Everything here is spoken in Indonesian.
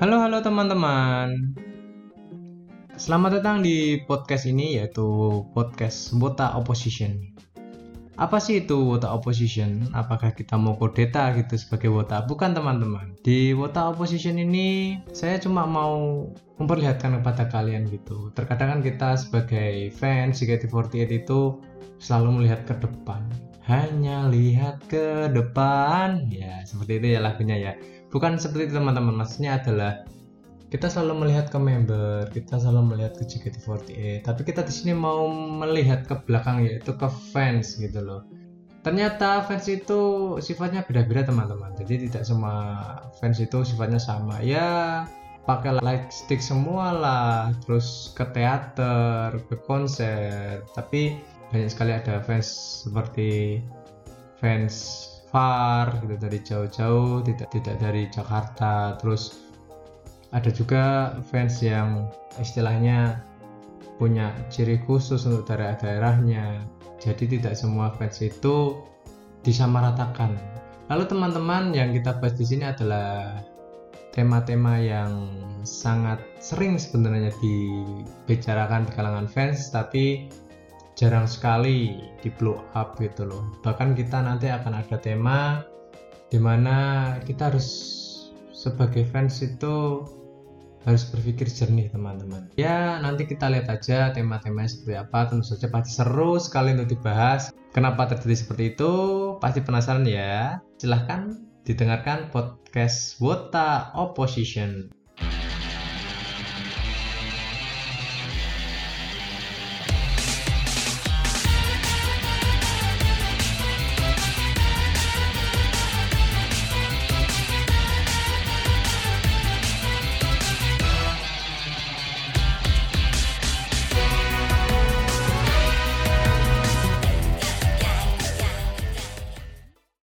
Halo halo teman-teman. Selamat datang di podcast ini yaitu podcast Wota Opposition. Apa sih itu Wota Opposition? Apakah kita mau kudeta gitu sebagai Wota? Bukan teman-teman. Di Wota Opposition ini saya cuma mau memperlihatkan kepada kalian gitu. Terkadang kan kita sebagai fans JKT48 itu selalu melihat ke depan. Hanya lihat ke depan. Ya, seperti itu ya lagunya ya bukan seperti itu teman-teman maksudnya adalah kita selalu melihat ke member, kita selalu melihat ke JKT48, tapi kita di sini mau melihat ke belakang yaitu ke fans gitu loh. Ternyata fans itu sifatnya beda-beda teman-teman. Jadi tidak semua fans itu sifatnya sama. Ya pakai light stick semua lah, terus ke teater, ke konser. Tapi banyak sekali ada fans seperti fans far gitu dari jauh-jauh tidak tidak dari Jakarta. Terus ada juga fans yang istilahnya punya ciri khusus untuk daerah-daerahnya. Jadi tidak semua fans itu disamaratakan lalu teman-teman yang kita bahas di sini adalah tema-tema yang sangat sering sebenarnya dibicarakan di kalangan fans tapi jarang sekali di blow up gitu loh. Bahkan kita nanti akan ada tema di mana kita harus sebagai fans itu harus berpikir jernih teman-teman. Ya nanti kita lihat aja tema-temanya seperti apa. Tentu saja pasti seru sekali untuk dibahas. Kenapa terjadi seperti itu? Pasti penasaran ya. Silahkan didengarkan podcast Wota Opposition